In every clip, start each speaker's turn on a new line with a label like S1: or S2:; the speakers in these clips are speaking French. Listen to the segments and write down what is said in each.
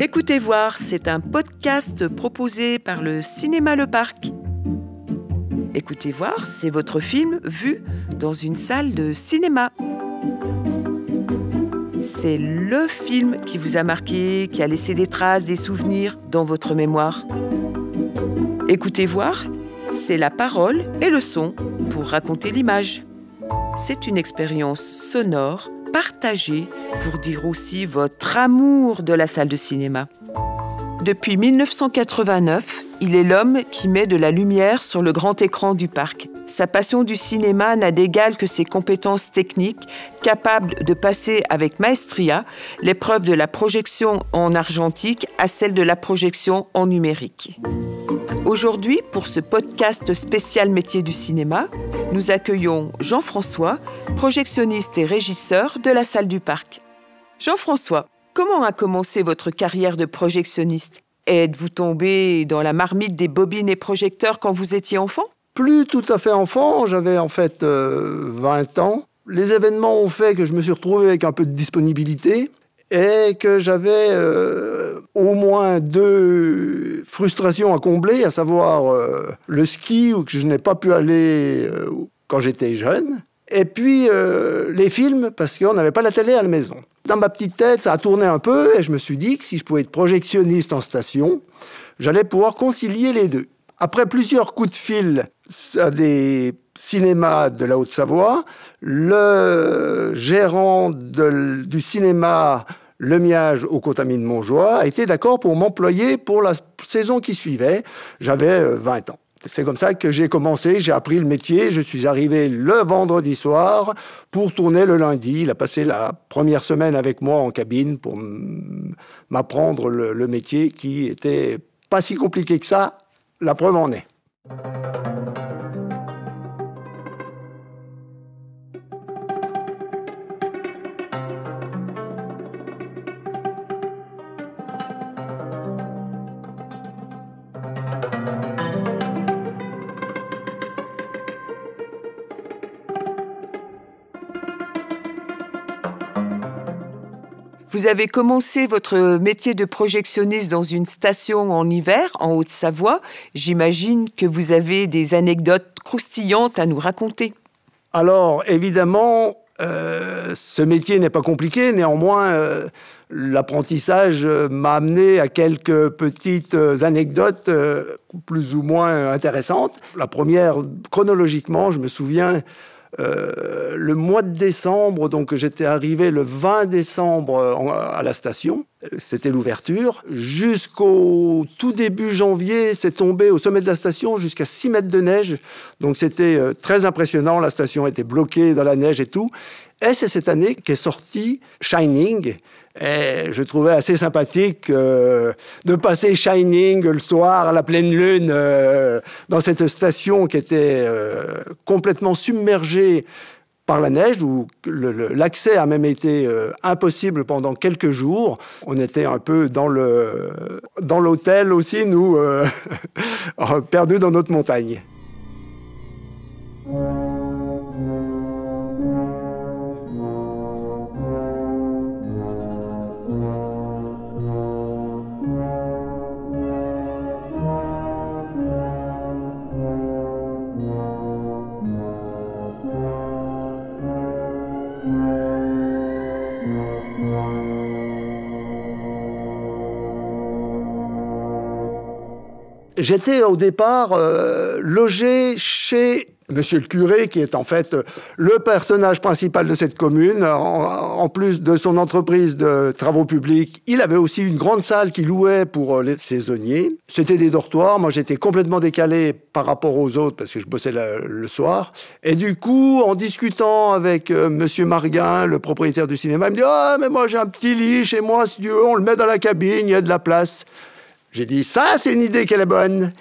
S1: Écoutez voir, c'est un podcast proposé par le Cinéma Le Parc. Écoutez voir, c'est votre film vu dans une salle de cinéma. C'est le film qui vous a marqué, qui a laissé des traces, des souvenirs dans votre mémoire. Écoutez voir, c'est la parole et le son pour raconter l'image. C'est une expérience sonore partagée pour dire aussi votre amour de la salle de cinéma. Depuis 1989, il est l'homme qui met de la lumière sur le grand écran du parc. Sa passion du cinéma n'a d'égal que ses compétences techniques, capables de passer avec maestria l'épreuve de la projection en argentique à celle de la projection en numérique. Aujourd'hui, pour ce podcast spécial métier du cinéma, nous accueillons Jean-François, projectionniste et régisseur de la salle du parc. Jean-François, comment a commencé votre carrière de projectionniste? Êtes-vous tombé dans la marmite des bobines et projecteurs quand vous étiez enfant?
S2: Plus tout à fait enfant, j'avais en fait 20 euh, ans. Les événements ont fait que je me suis retrouvé avec un peu de disponibilité et que j'avais euh, au moins deux frustrations à combler, à savoir euh, le ski, où je n'ai pas pu aller euh, quand j'étais jeune, et puis les films, parce qu'on n'avait pas la télé à la maison. Dans ma petite tête, ça a tourné un peu, et je me suis dit que si je pouvais être projectionniste en station, j'allais pouvoir concilier les deux. Après plusieurs coups de fil à des cinémas de la Haute-Savoie, le gérant du cinéma Le Miage au Contamine Montjoie a été d'accord pour m'employer pour la saison qui suivait. J'avais 20 euh, ans. C'est comme ça que j'ai commencé, j'ai appris le métier, je suis arrivé le vendredi soir pour tourner le lundi. Il a passé la première semaine avec moi en cabine pour m'apprendre le, le métier qui était pas si compliqué que ça. La preuve en est.
S1: Vous avez commencé votre métier de projectionniste dans une station en hiver, en Haute-Savoie. J'imagine que vous avez des anecdotes croustillantes à nous raconter.
S2: Alors, évidemment, euh, ce métier n'est pas compliqué. Néanmoins, euh, l'apprentissage m'a amené à quelques petites anecdotes euh, plus ou moins intéressantes. La première, chronologiquement, je me souviens euh, le mois de décembre, donc j'étais arrivé le 20 décembre à la station, c'était l'ouverture. Jusqu'au tout début janvier, c'est tombé au sommet de la station jusqu'à 6 mètres de neige. Donc c'était euh, très impressionnant, la station était bloquée dans la neige et tout. Et c'est cette année qu'est sorti Shining, et je trouvais assez sympathique euh, de passer Shining le soir à la pleine lune euh, dans cette station qui était complètement submergée par la neige, où l'accès a même été impossible pendant quelques jours. On était un peu dans dans l'hôtel aussi, nous, perdus dans notre montagne. J'étais au départ euh, logé chez Monsieur le curé, qui est en fait le personnage principal de cette commune, en, plus de son entreprise de travaux publics, il avait aussi une grande salle qu'il louait pour euh, les saisonniers. C'était des dortoirs. Moi, j'étais complètement décalé par rapport aux autres parce que je bossais le, soir. Et du coup, en discutant avec. Euh, Monsieur Marguin, le propriétaire du cinéma, il me dit Ah, mais moi, j'ai un petit lit chez moi, si tu veux, on le met dans la cabine, il y a de la place. J'ai dit, ça, c'est une idée qu'elle est bonne.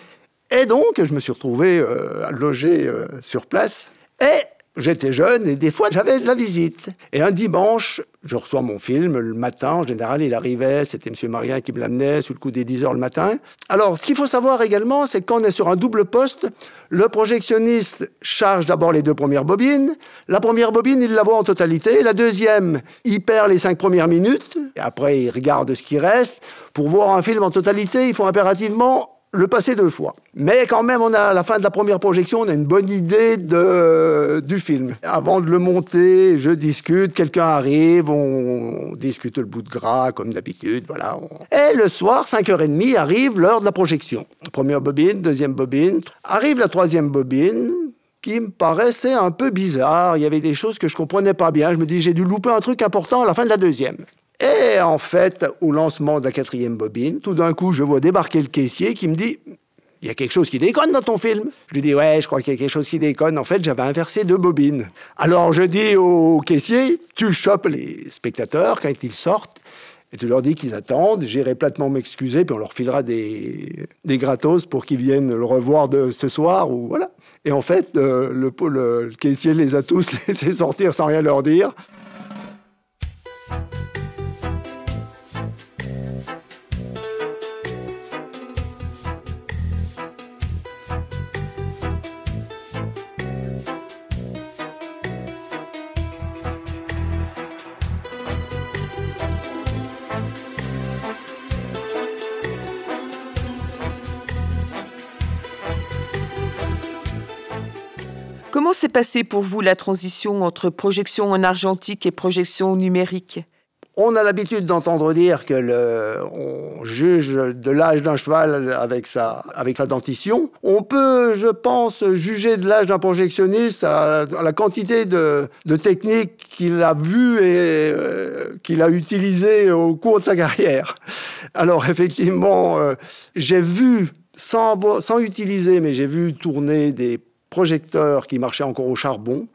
S2: Et donc, je me suis retrouvé euh, logé euh, sur place. Et j'étais jeune et des fois j'avais de la visite. Et un dimanche, je reçois mon film le matin. En général, il arrivait, c'était M. Marien qui me l'amenait sous le coup des 10 heures le matin. Alors, ce qu'il faut savoir également, c'est que quand on est sur un double poste, le projectionniste charge d'abord les deux premières bobines. La première bobine, il la voit en totalité. La deuxième, il perd les cinq premières minutes. Et après, il regarde ce qui reste. Pour voir un film en totalité, il faut impérativement le passer deux fois. Mais quand même, on a à la fin de la première projection, on a une bonne idée de, du film. Avant de le monter, je discute, quelqu'un arrive, on, discute le bout de gras comme d'habitude, voilà. Et le soir, 5h30, arrive l'heure de la projection. Première bobine, deuxième bobine. Arrive la troisième bobine, qui me paraissait un peu bizarre. Il y avait des choses que je comprenais pas bien. Je me dis, j'ai dû louper un truc important à la fin de la deuxième. Et en fait, au lancement de la quatrième bobine, tout d'un coup, je vois débarquer le caissier qui me dit il y a quelque chose qui déconne dans ton film. Je lui dis, ouais, je crois qu'il y a quelque chose qui déconne. En fait, j'avais inversé deux bobines. Alors, je dis au caissier, tu chopes les spectateurs quand ils sortent, et tu leur dis qu'ils attendent. J'irai platement m'excuser, puis on leur filera des, gratos pour qu'ils viennent le revoir ce soir, ou voilà. Et en fait, euh, le, le caissier les a tous laissés sortir sans rien leur dire.
S1: Comment s'est passée pour vous la transition entre projection en argentique et projection numérique
S2: on a l'habitude d'entendre dire que le, on juge de l'âge d'un cheval avec sa, dentition. On peut, je pense, juger de l'âge d'un projectionniste à, la quantité de, de techniques qu'il a vues et euh, qu'il a utilisées au cours de sa carrière. Alors effectivement, euh, j'ai vu, sans, sans utiliser, mais j'ai vu tourner des projecteur qui marchait encore au charbon,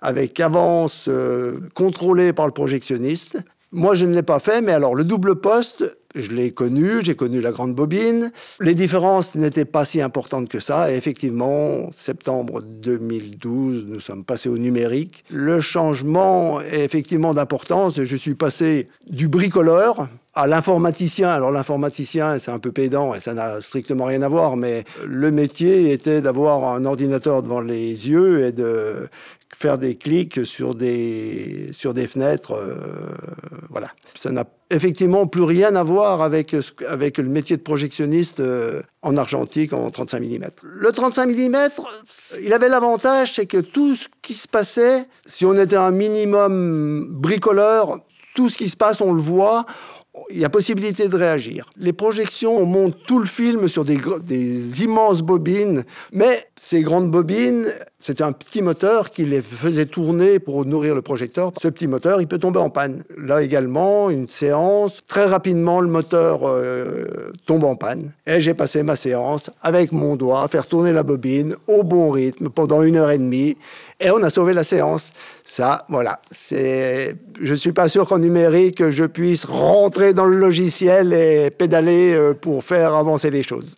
S2: avec avance euh, contrôlée par le projectionniste. Moi, je ne l'ai pas fait, mais alors le double poste, je l'ai connu, j'ai connu la grande bobine. Les différences n'étaient pas si importantes que ça. Et effectivement, septembre 2012, nous sommes passés au numérique. Le changement est effectivement d'importance. Je suis passé du bricoleur à l'informaticien. Alors l'informaticien, c'est un peu pédant et ça n'a strictement rien à voir, mais le métier était d'avoir un ordinateur devant les yeux et de faire des clics sur des, sur des fenêtres. Euh, voilà. Ça n'a effectivement plus rien à voir avec, avec le métier de projectionniste euh, en argentique en 35 mm. Le 35 mm, il avait l'avantage, c'est que tout ce qui se passait, si on était un minimum bricoleur, tout ce qui se passe, on le voit il y a possibilité de réagir. Les projections, on monte tout le film sur des, immenses bobines, mais ces grandes bobines, c'est un petit moteur qui les faisait tourner pour nourrir le projecteur. Ce petit moteur, il peut tomber en panne. Là également, une séance, très rapidement, le moteur euh, tombe en panne. Et j'ai passé ma séance avec mon doigt à faire tourner la bobine au bon rythme pendant une heure et demie et on a sauvé la séance. Ça, voilà. C'est, je suis pas sûr qu'en numérique, je puisse rentrer dans le logiciel et pédaler euh, pour faire avancer les choses.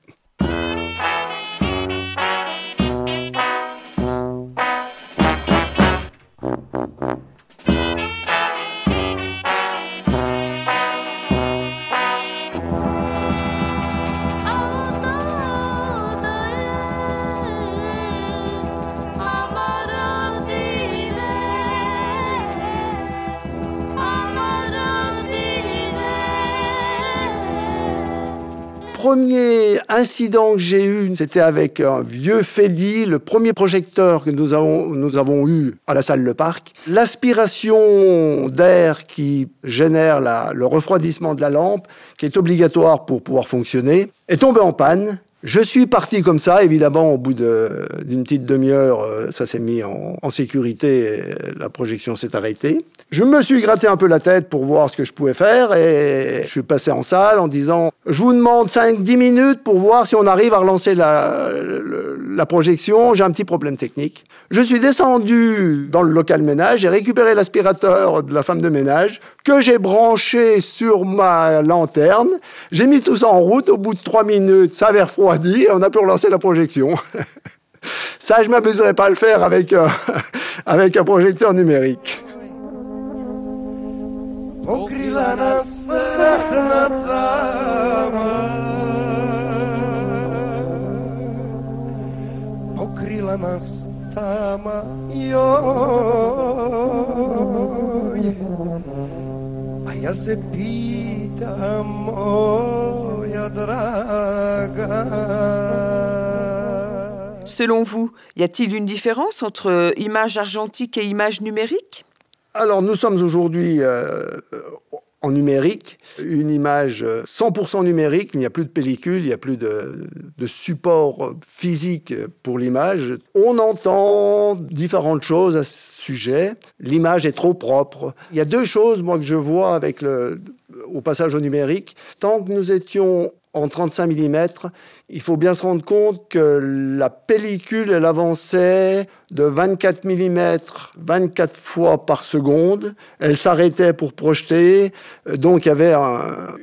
S2: Premier incident que j'ai eu, c'était avec un vieux Feli, le premier projecteur que nous avons, eu à la salle Le Parc. L'aspiration d'air qui génère le refroidissement de la lampe, qui est obligatoire pour pouvoir fonctionner, est tombé en panne. Je suis parti comme ça, évidemment, au bout d'une petite demi-heure, euh, ça s'est mis en, sécurité, et la projection s'est arrêtée. Je me suis gratté un peu la tête pour voir ce que je pouvais faire et je suis passé en salle en disant je vous demande 5-10 minutes pour voir si on arrive à relancer la, la projection, j'ai un petit problème technique. Je suis descendu dans le local ménage, j'ai récupéré l'aspirateur de la femme de ménage que j'ai branché sur ma lanterne, j'ai mis tout ça en route, au bout de 3 minutes ça avait refroidi et on a pu relancer la projection. Ça, je ne pas à le faire avec, euh, avec un projecteur numérique.
S1: Selon vous, y a-t-il une différence entre image argentique et image numérique?
S2: Alors nous sommes aujourd'hui euh, en numérique, une image 100% numérique, il n'y a plus de pellicule, il n'y a plus de, support physique pour l'image. On entend différentes choses à ce sujet. L'image est trop propre. Il y a deux choses, moi, que je vois avec le, au passage au numérique. Tant que nous étions en 35 mm, il faut bien se rendre compte que la pellicule, elle avançait de 24 mm 24 fois par seconde. Elle s'arrêtait pour projeter. Donc il y avait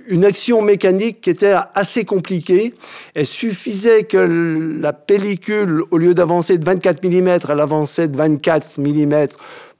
S2: une action mécanique qui était assez compliquée. Il suffisait que la pellicule, au lieu d'avancer de 24 mm, elle avançait de 24 mm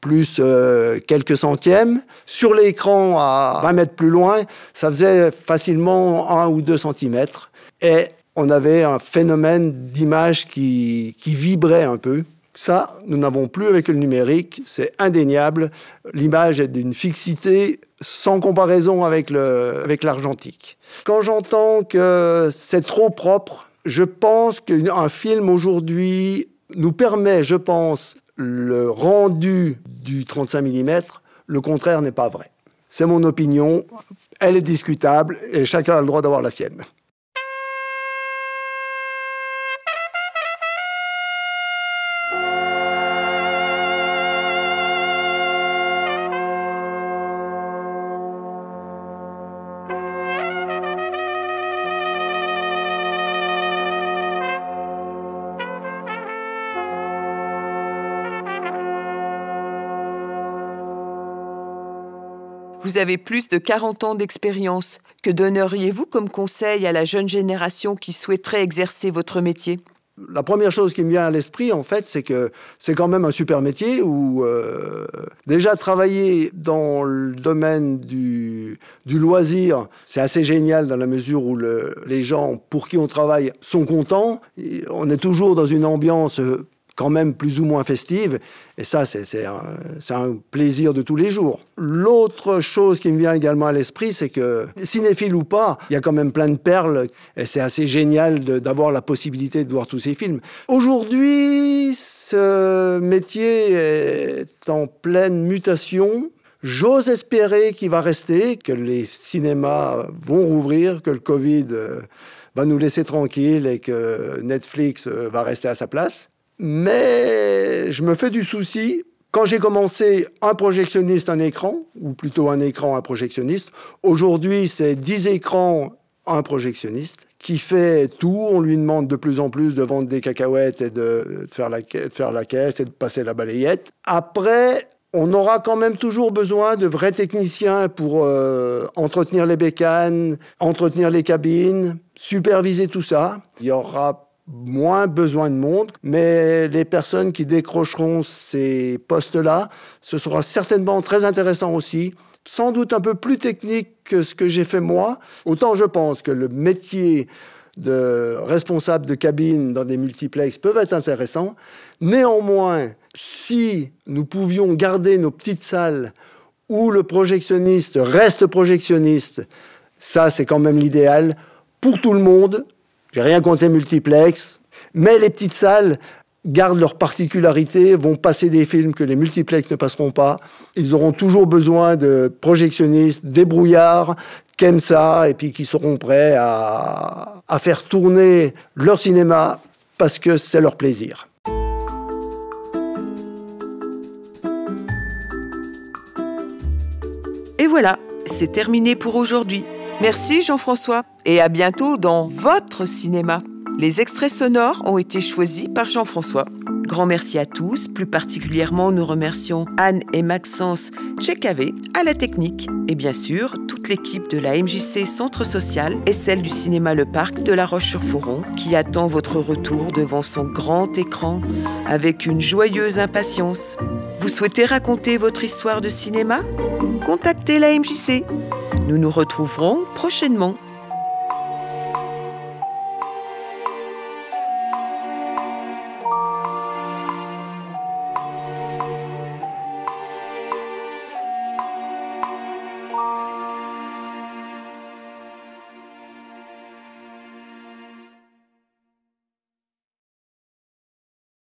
S2: plus euh, quelques centièmes. Sur l'écran, à 20 mètres plus loin, ça faisait facilement 1 ou 2 centimètres. Et on avait un phénomène d'image qui, qui vibrait un peu. Ça, nous n'avons plus avec le numérique, c'est indéniable. L'image est d'une fixité sans comparaison avec l'argentique. Avec Quand j'entends que c'est trop propre, je pense qu'un film aujourd'hui nous permet, je pense, le rendu du 35 mm, le contraire n'est pas vrai. C'est mon opinion, elle est discutable et chacun a le droit d'avoir la sienne.
S1: Vous avez plus de 40 ans d'expérience. Que donneriez-vous comme conseil à la jeune génération qui souhaiterait exercer votre métier?
S2: La première chose qui me vient à l'esprit, en fait, c'est que c'est quand même un super métier où euh, déjà travailler dans le domaine du, du loisir, c'est assez génial dans la mesure où les gens pour qui on travaille sont contents. On est toujours dans une ambiance quand même plus ou moins festive. Et ça, c'est un, un, plaisir de tous les jours. L'autre chose qui me vient également à l'esprit, c'est que, cinéphile ou pas, il y a quand même plein de perles. Et c'est assez génial d'avoir la possibilité de voir tous ces films. Aujourd'hui, ce métier est en pleine mutation. J'ose espérer qu'il va rester, que les cinémas vont rouvrir, que le Covid euh, va nous laisser tranquilles et que Netflix euh, va rester à sa place. Mais je me fais du souci. Quand j'ai commencé un projectionniste, un écran, ou plutôt un écran, un projectionniste, aujourd'hui c'est 10 écrans, un projectionniste, qui fait tout. On lui demande de plus en plus de vendre des cacahuètes et de, faire, la, faire la caisse et de passer la balayette. Après, on aura quand même toujours besoin de vrais techniciens pour euh, entretenir les bécanes, entretenir les cabines, superviser tout ça. Il y aura moins besoin de monde, mais les personnes qui décrocheront ces postes-là, ce sera certainement très intéressant aussi, sans doute un peu plus technique que ce que j'ai fait moi. Autant je pense que le métier de responsable de cabine dans des multiplex peut être intéressant. Néanmoins, si nous pouvions garder nos petites salles où le projectionniste reste projectionniste, ça c'est quand même l'idéal pour tout le monde, j'ai rien contre les multiplex, mais les petites salles gardent leur particularité, vont passer des films que les multiplex ne passeront pas. Ils auront toujours besoin de projectionnistes, débrouillards, qui aiment ça et puis qui seront prêts à, à faire tourner leur cinéma parce que c'est leur plaisir.
S1: Et voilà, c'est terminé pour aujourd'hui. Merci Jean-François et à bientôt dans votre cinéma. Les extraits sonores ont été choisis par Jean-François. Grand merci à tous, plus particulièrement nous remercions Anne et Maxence Tchekavé à la technique et bien sûr toute l'équipe de la MJC Centre Social et celle du cinéma Le Parc de La Roche-sur-Foron qui attend votre retour devant son grand écran avec une joyeuse impatience. Vous souhaitez raconter votre histoire de cinéma? Contactez la MJC. Nous nous retrouverons prochainement.